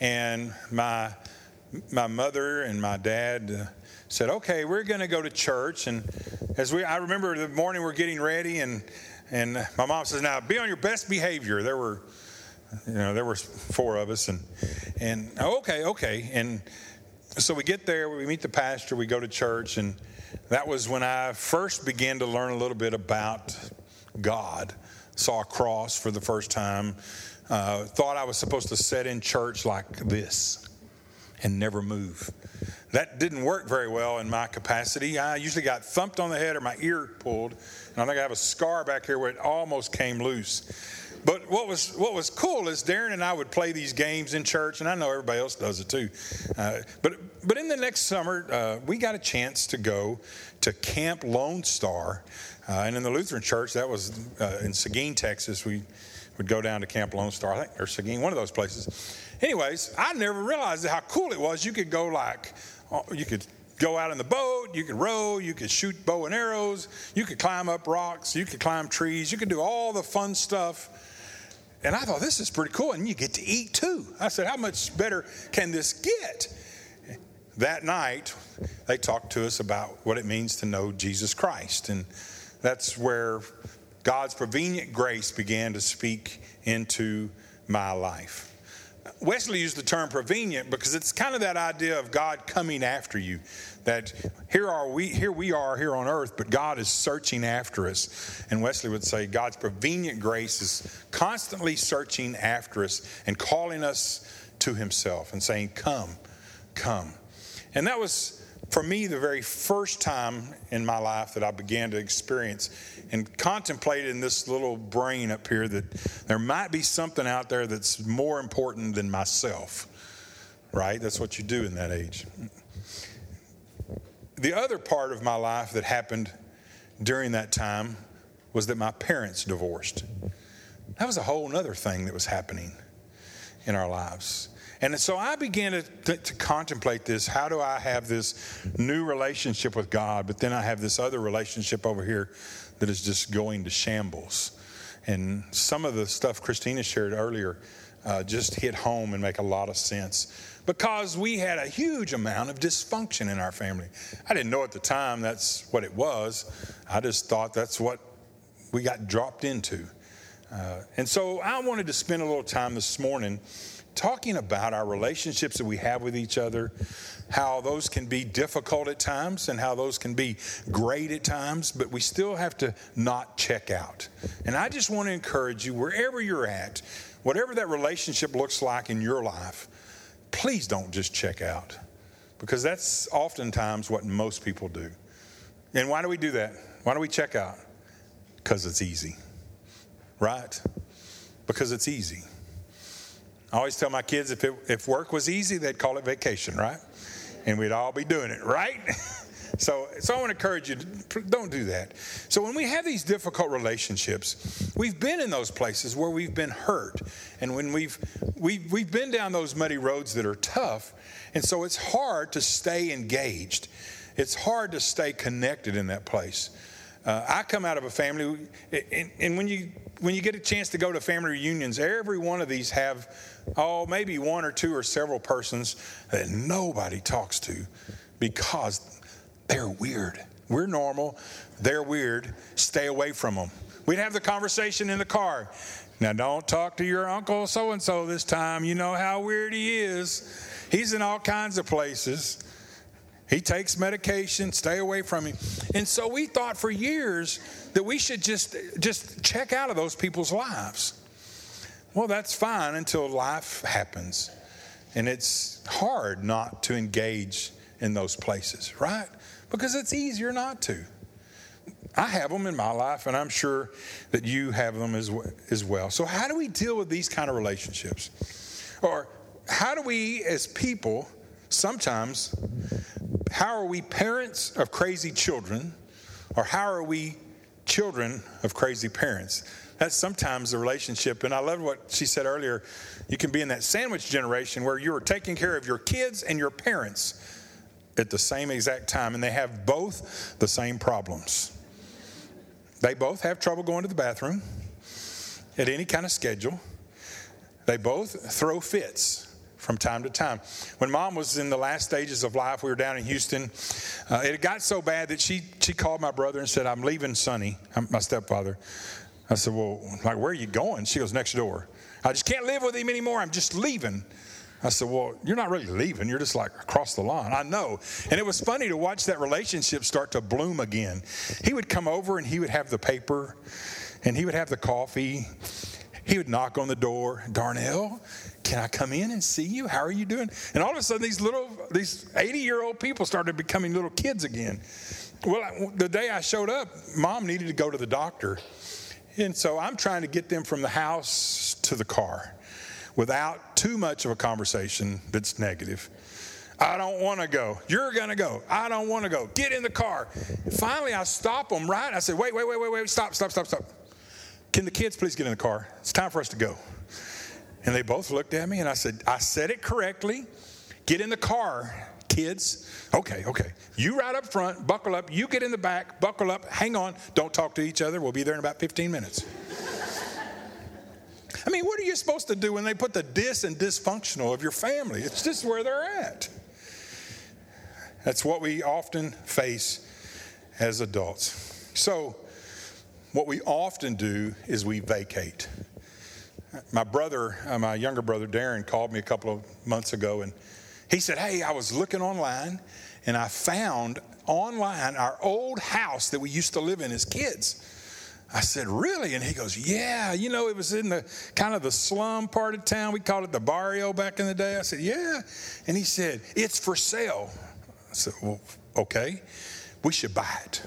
and my my mother and my dad uh, said, "Okay, we're going to go to church." And as we, I remember the morning we're getting ready, and and my mom says, "Now be on your best behavior." There were, you know, there were four of us, and and oh, okay, okay, and so we get there, we meet the pastor, we go to church, and that was when I first began to learn a little bit about God. Saw a cross for the first time. Uh, thought I was supposed to sit in church like this and never move. That didn't work very well in my capacity. I usually got thumped on the head or my ear pulled, and I think I have a scar back here where it almost came loose. But what was what was cool is Darren and I would play these games in church, and I know everybody else does it too. Uh, but but in the next summer, uh, we got a chance to go to Camp Lone Star, uh, and in the Lutheran church that was uh, in Seguin, Texas. We would go down to Camp Lone Star, I think, or Seguin, one of those places. Anyways, I never realized how cool it was. You could go like, uh, you could go out in the boat, you could row, you could shoot bow and arrows, you could climb up rocks, you could climb trees, you could do all the fun stuff. And I thought, this is pretty cool. And you get to eat too. I said, how much better can this get? That night, they talked to us about what it means to know Jesus Christ. And that's where God's prevenient grace began to speak into my life. Wesley used the term prevenient because it's kind of that idea of God coming after you. That here are we, here we are here on earth, but God is searching after us. And Wesley would say God's prevenient grace is constantly searching after us and calling us to Himself and saying, "Come, come." And that was for me the very first time in my life that I began to experience and contemplate in this little brain up here that there might be something out there that's more important than myself. Right? That's what you do in that age. The other part of my life that happened during that time was that my parents divorced. That was a whole other thing that was happening in our lives. And so I began to, to, contemplate this. How do I have this new relationship with God, but then I have this other relationship over here that is just going to shambles? And some of the stuff Christina shared earlier uh, just hit home and make a lot of sense because we had a huge amount of dysfunction in our family. I didn't know at the time that's what it was, I just thought that's what we got dropped into. Uh, and so I wanted to spend a little time this morning talking about our relationships that we have with each other, how those can be difficult at times and how those can be great at times, but we still have to not check out. And I just want to encourage you, wherever you're at, whatever that relationship looks like in your life, please don't just check out because that's oftentimes what most people do. And why do we do that? Why do we check out? Because it's easy, right? Because it's easy. I always tell my kids if, it, if work was easy, they'd call it vacation, right? And we'd all be doing it, right? so, so I want to encourage you, don't do that. So when we have these difficult relationships, we've been in those places where we've been hurt. And when we've, we've, we've been down those muddy roads that are tough. And so it's hard to stay engaged. It's hard to stay connected in that place. Uh, I come out of a family, and, and, when you when you get a chance to go to family reunions, every one of these have, oh, maybe one or two or several persons that nobody talks to because they're weird. We're normal, they're weird. Stay away from them. We'd have the conversation in the car. Now, don't talk to your uncle so and so this time. You know how weird he is. He's in all kinds of places. He takes medication, stay away from him. And so we thought for years that we should just just check out of those people's lives. Well, that's fine until life happens. And it's hard not to engage in those places, right? Because it's easier not to. I have them in my life, and I'm sure that you have them as, as well. So, how do we deal with these kind of relationships? Or how do we, as people, sometimes, how are we parents of crazy children, or how are we children of crazy parents? That's sometimes the relationship. And I love what she said earlier. You can be in that sandwich generation where you are taking care of your kids and your parents at the same exact time, and they have both the same problems. They both have trouble going to the bathroom at any kind of schedule. They both throw fits from time to time. When mom was in the last stages of life, we were down in Houston. Uh, it got so bad that she, she called my brother and said, I'm leaving Sonny, my stepfather. I said, Well, like, where are you going? She goes, Next door. I just can't live with him anymore. I'm just leaving. I said, Well, you're not really leaving. You're just like across the line. I know. And it was funny to watch that relationship start to bloom again. He would come over and he would have the paper and he would have the coffee. He would knock on the door, Darnell, can I come in and see you? How are you doing? And all of a sudden, these little, these 80 year old people started becoming little kids again. Well, the day I showed up, mom needed to go to the doctor. And so I'm trying to get them from the house to the car without too much of a conversation that's negative. I don't want to go. You're going to go. I don't want to go. Get in the car. Finally, I stop them, right? I said, wait, wait, wait, wait, wait, stop, stop, stop, stop. Can the kids please get in the car? It's time for us to go. And they both looked at me and I said, I said it correctly. Get in the car, kids. Okay, okay. You ride up front, buckle up. You get in the back, buckle up, hang on. Don't talk to each other. We'll be there in about 15 minutes. I mean, what are you supposed to do when they put the dis and dysfunctional of your family? It's just where they're at. That's what we often face as adults. So, what we often do is we vacate. My brother, uh, my younger brother Darren, called me a couple of months ago and he said, Hey, I was looking online and I found online our old house that we used to live in as kids. I said, Really? And he goes, Yeah, you know, it was in the kind of the slum part of town. We called it the barrio back in the day. I said, Yeah. And he said, It's for sale. I said, Well, okay. We should buy it.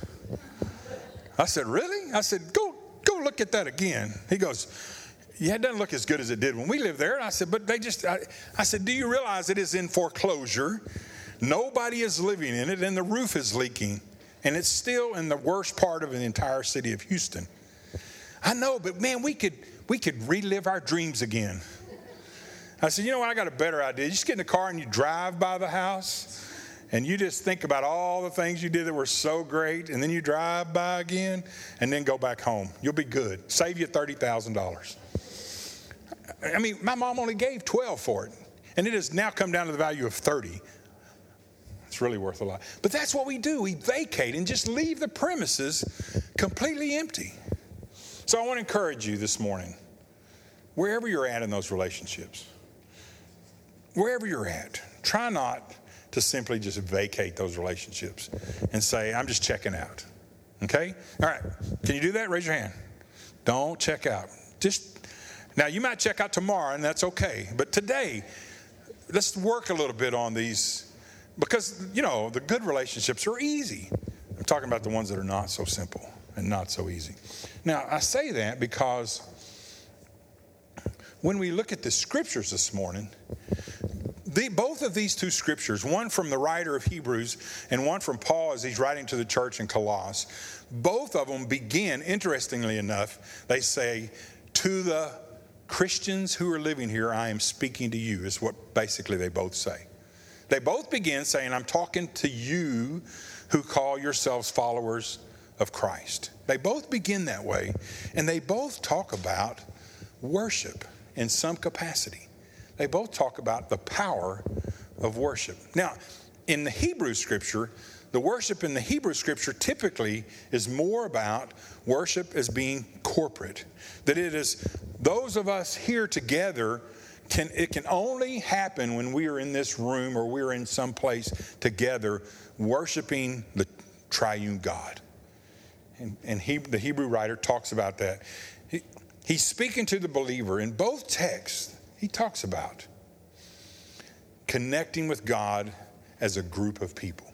I said, Really? I said, Go, go look at that again. He goes, Yeah, it doesn't look as good as it did when we lived there. And I said, But they just, I, I said, Do you realize it is in foreclosure? Nobody is living in it, and the roof is leaking and it's still in the worst part of the entire city of Houston. I know, but man, we could we could relive our dreams again. I said, you know what? I got a better idea. You just get in the car and you drive by the house, and you just think about all the things you did that were so great, and then you drive by again, and then go back home. You'll be good. Save you thirty thousand dollars. I mean, my mom only gave twelve for it, and it has now come down to the value of thirty. It's really worth a lot. But that's what we do. We vacate and just leave the premises completely empty. So I want to encourage you this morning, wherever you're at in those relationships, wherever you're at, try not to simply just vacate those relationships and say, I'm just checking out. Okay? All right. Can you do that? Raise your hand. Don't check out. Just now, you might check out tomorrow, and that's okay. But today, let's work a little bit on these because, you know, the good relationships are easy. I'm talking about the ones that are not so simple and not so easy. Now, I say that because when we look at the scriptures this morning, the, both of these two scriptures, one from the writer of Hebrews and one from Paul as he's writing to the church in Colossus, both of them begin, interestingly enough, they say, To the Christians who are living here, I am speaking to you, is what basically they both say. They both begin saying, I'm talking to you who call yourselves followers of Christ. They both begin that way, and they both talk about worship in some capacity. They both talk about the power of worship. Now, in the Hebrew scripture, the worship in the Hebrew scripture typically is more about worship as being corporate. That it is those of us here together can, it can only happen when we are in this room or we're in some place together worshiping the triune God. And, and he, the Hebrew writer talks about that. He, he's speaking to the believer in both texts. He talks about connecting with God as a group of people.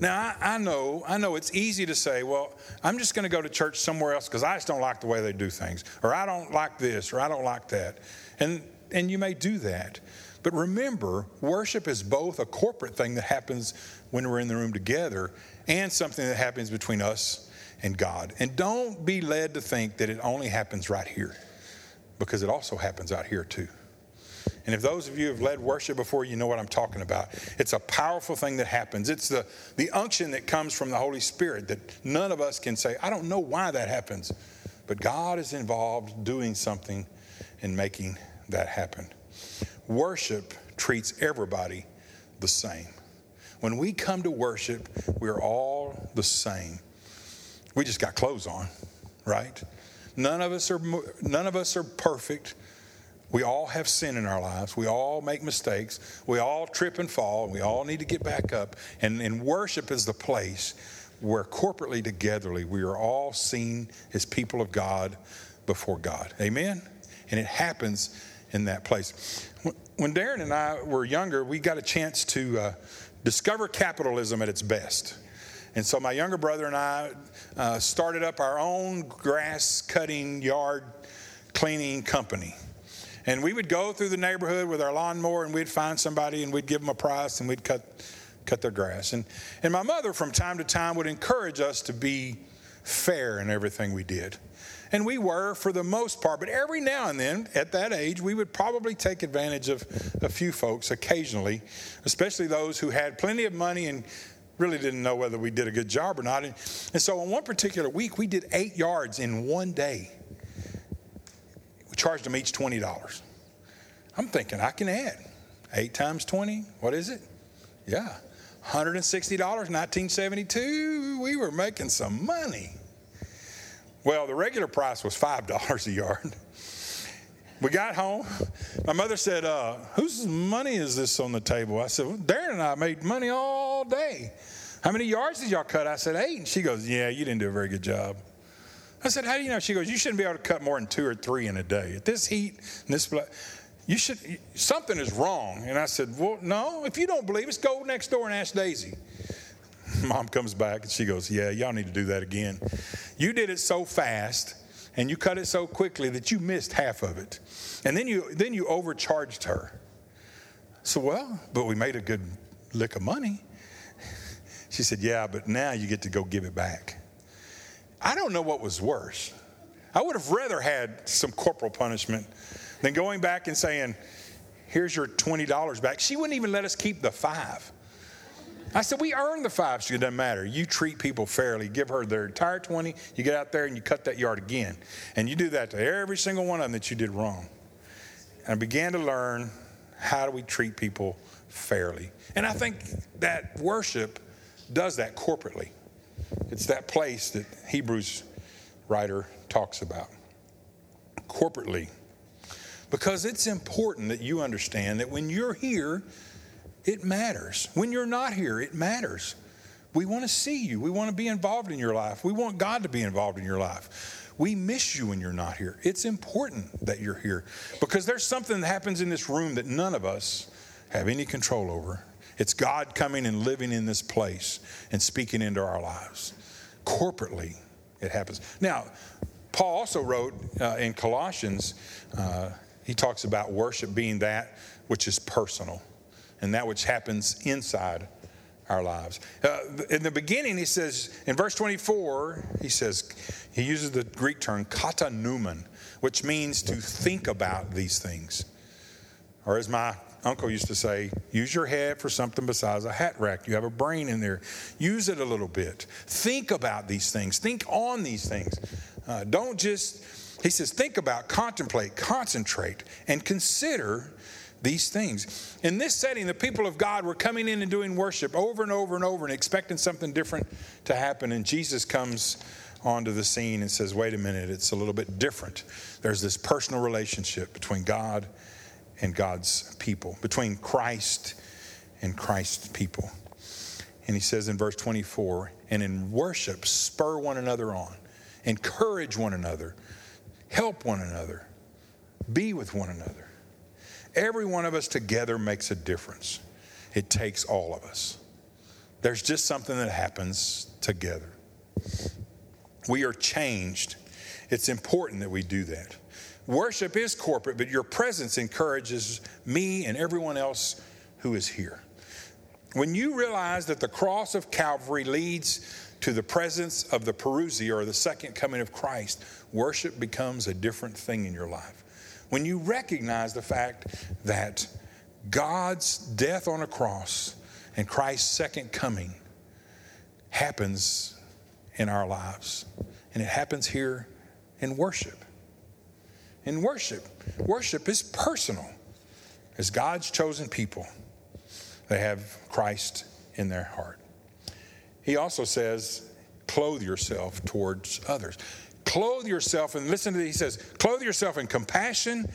Now, I, I, know, I know it's easy to say, well, I'm just going to go to church somewhere else because I just don't like the way they do things, or I don't like this, or I don't like that. And and you may do that. But remember, worship is both a corporate thing that happens when we're in the room together and something that happens between us and God. And don't be led to think that it only happens right here, because it also happens out here too. And if those of you have led worship before, you know what I'm talking about. It's a powerful thing that happens. It's the, the unction that comes from the Holy Spirit that none of us can say, I don't know why that happens. But God is involved doing something and making that happen. Worship treats everybody the same. When we come to worship, we're all the same. We just got clothes on, right? None of us are none of us are perfect. We all have sin in our lives. We all make mistakes. We all trip and fall. We all need to get back up. And, and worship is the place where corporately, togetherly, we are all seen as people of God before God. Amen? And it happens in that place. When Darren and I were younger, we got a chance to uh, discover capitalism at its best. And so my younger brother and I uh, started up our own grass cutting, yard cleaning company. And we would go through the neighborhood with our lawnmower and we'd find somebody and we'd give them a price and we'd cut, cut their grass. And, and my mother, from time to time, would encourage us to be fair in everything we did. And we were for the most part, but every now and then at that age, we would probably take advantage of a few folks occasionally, especially those who had plenty of money and really didn't know whether we did a good job or not. And, so on one particular week, we did eight yards in one day. We charged them each $20. I'm thinking I can add eight times 20. What is it? Yeah. $160, 1972. We were making some money. Well, the regular price was $5 a yard. We got home. My mother said, uh, Whose money is this on the table? I said, well, Darren and I made money all day. How many yards did y'all cut? I said, Eight. And she goes, Yeah, you didn't do a very good job. I said, How do you know? She goes, You shouldn't be able to cut more than two or three in a day. At this heat and this, you should, something is wrong. And I said, Well, no, if you don't believe us, go next door and ask Daisy. Mom comes back and she goes, Yeah, y'all need to do that again. You did it so fast and you cut it so quickly that you missed half of it. And then you then you overcharged her. So well, but we made a good lick of money. She said, Yeah, but now you get to go give it back. I don't know what was worse. I would have rather had some corporal punishment than going back and saying, Here's your $20 back. She wouldn't even let us keep the five. I said, We earned the five. She said, It doesn't matter. You treat people fairly. Give her their entire 20. You get out there and you cut that yard again. And you do that to every single one of them that you did wrong. And I began to learn how do we treat people fairly. And I think that worship does that corporately. It's that place that Hebrews writer talks about. Corporately. Because it's important that you understand that when you're here, it matters. When you're not here, it matters. We want to see you. We want to be involved in your life. We want God to be involved in your life. We miss you when you're not here. It's important that you're here because there's something that happens in this room that none of us have any control over. It's God coming and living in this place and speaking into our lives. Corporately, it happens. Now, Paul also wrote uh, in Colossians, uh, he talks about worship being that which is personal and that which happens inside our lives. Uh, in the beginning, he says, in verse 24, he says, he uses the Greek term katanoomen, which means to think about these things. Or as my uncle used to say, use your head for something besides a hat rack. You have a brain in there. Use it a little bit. Think about these things. Think on these things. Uh, don't just, he says, think about, contemplate, concentrate, and consider these things. In this setting, the people of God were coming in and doing worship over and over and over and expecting something different to happen. And Jesus comes onto the scene and says, wait a minute, it's a little bit different. There's this personal relationship between God and God's people, between Christ and Christ's people. And he says in verse 24, and in worship, spur one another on, encourage one another, help one another, be with one another. Every one of us together makes a difference. It takes all of us. There's just something that happens together. We are changed. It's important that we do that. Worship is corporate, but your presence encourages me and everyone else who is here. When you realize that the cross of Calvary leads to the presence of the parousia or the second coming of Christ, worship becomes a different thing in your life when you recognize the fact that God's death on a cross and Christ's second coming happens in our lives. And it happens here in worship. In worship, worship is personal. as God's chosen people, they have Christ in their heart. He also says, clothe yourself towards others. Clothe yourself, and listen to this. He says, clothe yourself in compassion,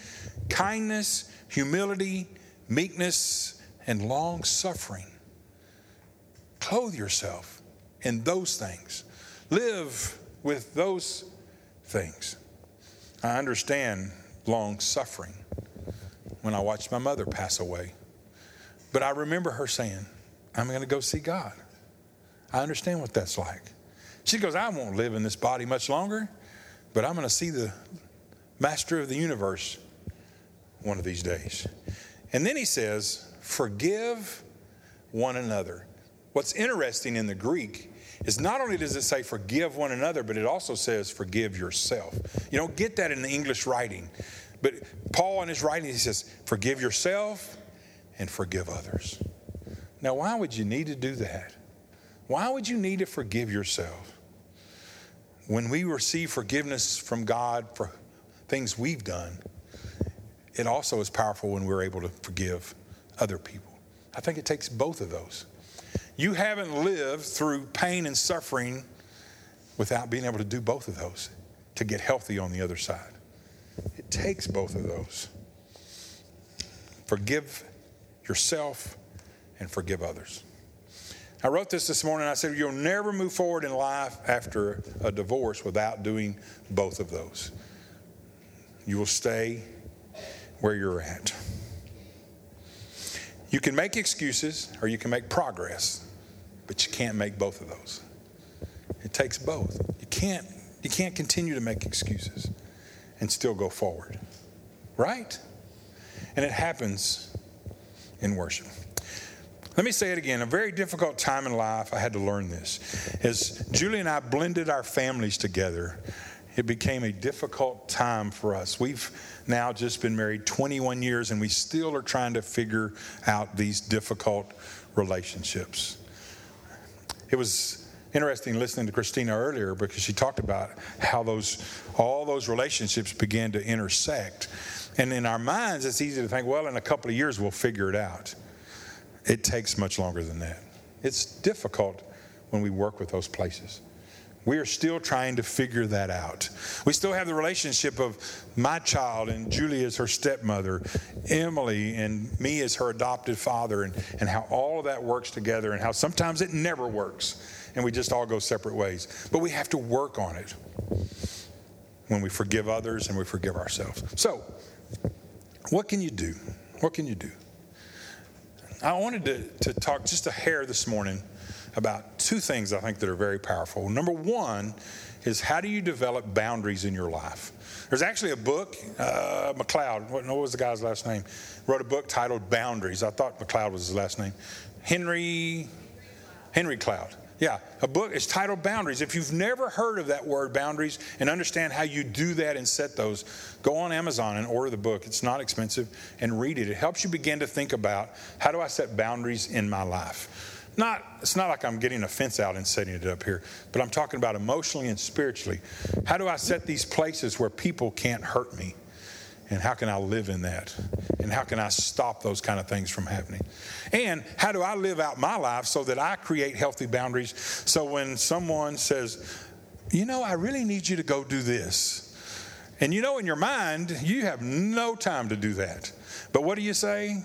kindness, humility, meekness, and long suffering. Clothe yourself in those things. Live with those things. I understand long suffering when I watched my mother pass away. But I remember her saying, I'm going to go see God. I understand what that's like. She goes, I won't live in this body much longer, but I'm going to see the master of the universe one of these days. And then he says, Forgive one another. What's interesting in the Greek is not only does it say forgive one another, but it also says forgive yourself. You don't get that in the English writing. But Paul in his writing, he says, forgive yourself and forgive others. Now, why would you need to do that? Why would you need to forgive yourself? When we receive forgiveness from God for things we've done, it also is powerful when we're able to forgive other people. I think it takes both of those. You haven't lived through pain and suffering without being able to do both of those to get healthy on the other side. It takes both of those. Forgive yourself and forgive others. I wrote this this morning. I said, You'll never move forward in life after a divorce without doing both of those. You will stay where you're at. You can make excuses or you can make progress but you can't make both of those. It takes both. You can't, you can't continue to make excuses and still go forward. Right? And it happens in worship. Let me say it again. A very difficult time in life, I had to learn this. As Julie and I blended our families together, it became a difficult time for us. We've now just been married 21 years and we still are trying to figure out these difficult relationships. It was interesting listening to Christina earlier because she talked about how those all those relationships began to intersect. And in our minds, it's easy to think, well, in a couple of years, we'll figure it out. It takes much longer than that. It's difficult when we work with those places. We are still trying to figure that out. We still have the relationship of my child and Julie as her stepmother, Emily and me as her adopted father, and, and how all of that works together, and how sometimes it never works, and we just all go separate ways. But we have to work on it when we forgive others and we forgive ourselves. So, what can you do? What can you do? I wanted to, to talk just a hair this morning about two things I think that are very powerful. Number one is how do you develop boundaries in your life? There's actually a book, uh, McLeod, what, what was the guy's last name? Wrote a book titled Boundaries. I thought McLeod was his last name. Henry, Henry Cloud. Yeah, a book is titled Boundaries. If you've never heard of that word, boundaries, and understand how you do that and set those, go on Amazon and order the book. It's not expensive and read it. It helps you begin to think about how do I set boundaries in my life. Not, it's not like I'm getting a fence out and setting it up here, but I'm talking about emotionally and spiritually. How do I set these places where people can't hurt me? And how can I live in that? And how can I stop those kind of things from happening? And how do I live out my life so that I create healthy boundaries? So when someone says, you know, I really need you to go do this. And you know, in your mind, you have no time to do that. But what do you say?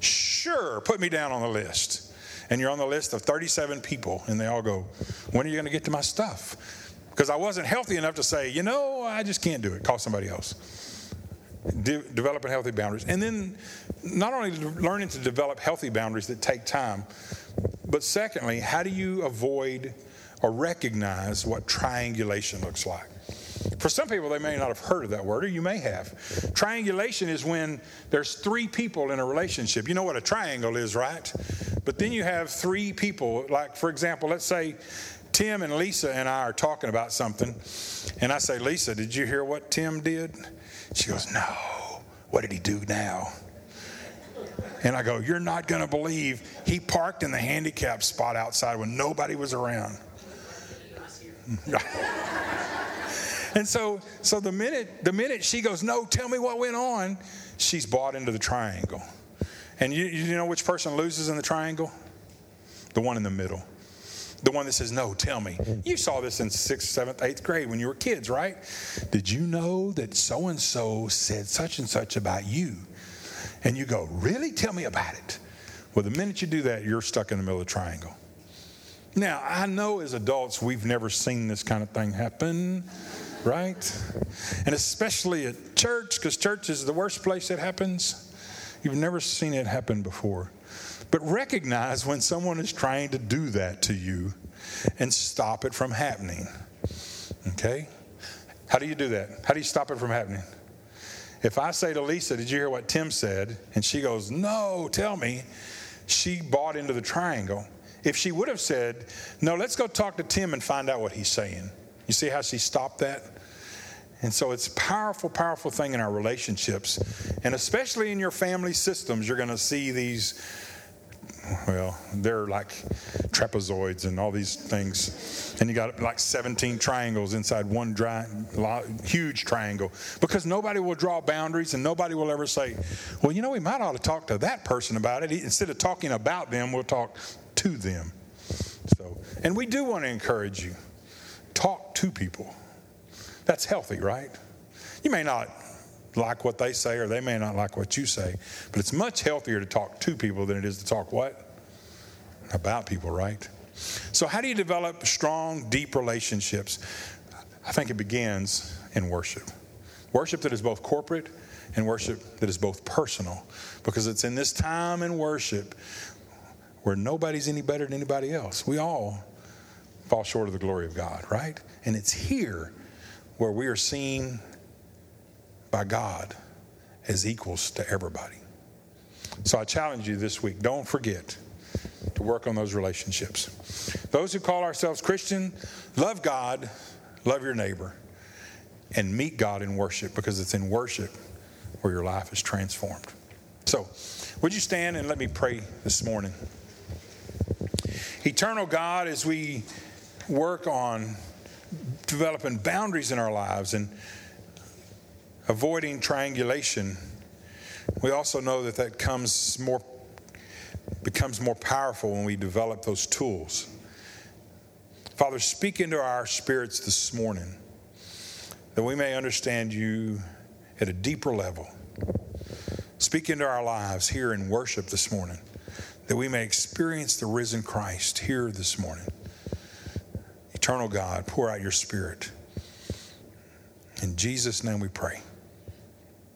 Sure, put me down on the list and you're on the list of 37 people, and they all go, When are you going to get to my stuff? Because I wasn't healthy enough to say, You know, I just can't do it. Call somebody else. De- developing healthy boundaries. And then not only learning to develop healthy boundaries that take time, but secondly, how do you avoid or recognize what triangulation looks like? For some people, they may not have heard of that word, or you may have. Triangulation is when there's three people in a relationship. You know what a triangle is, right? But then you have three people, like, for example, let's say Tim and Lisa and I are talking about something, and I say, Lisa, did you hear what Tim did? She goes, No. What did he do now? And I go, You're not going to believe he parked in the handicap spot outside when nobody was around. And so, so the minute the minute she goes, no, tell me what went on, she's bought into the triangle. And you, you know which person loses in the triangle? The one in the middle. The one that says, No, tell me. You saw this in sixth, seventh, eighth grade when you were kids, right? Did you know that so and so said such and such about you? And you go, Really? Tell me about it. Well, the minute you do that, you're stuck in the middle of the triangle. Now, I know as adults, we've never seen this kind of thing happen, right? And especially at church, because church is the worst place it happens. You've never seen it happen before. But recognize when someone is trying to do that to you and stop it from happening. Okay? How do you do that? How do you stop it from happening? If I say to Lisa, Did you hear what Tim said? And she goes, No, tell me. She bought into the triangle. If she would have said, No, let's go talk to Tim and find out what he's saying. You see how she stopped that? And so it's a powerful, powerful thing in our relationships. And especially in your family systems, you're going to see these well, they're like trapezoids and all these things. And you got like 17 triangles inside one dry, huge triangle because nobody will draw boundaries and nobody will ever say, well, you know, we might ought to talk to that person about it. Instead of talking about them, we'll talk to them. So, and we do want to encourage you talk to people. That's healthy, right? You may not like what they say or they may not like what you say. But it's much healthier to talk to people than it is to talk what? About people, right? So, how do you develop strong, deep relationships? I think it begins in worship. Worship that is both corporate and worship that is both personal. Because it's in this time in worship where nobody's any better than anybody else. We all fall short of the glory of God, right? And it's here where we are seen by God as equals to everybody. So I challenge you this week don't forget to work on those relationships. Those who call ourselves Christian, love God, love your neighbor, and meet God in worship because it's in worship where your life is transformed. So, would you stand and let me pray this morning? Eternal God, as we work on developing boundaries in our lives and avoiding triangulation, we also know that that comes more, becomes more powerful when we develop those tools. Father, speak into our spirits this morning that we may understand you at a deeper level. Speak into our lives here in worship this morning that we may experience the risen Christ here this morning. Eternal God, pour out your spirit. In Jesus' name we pray.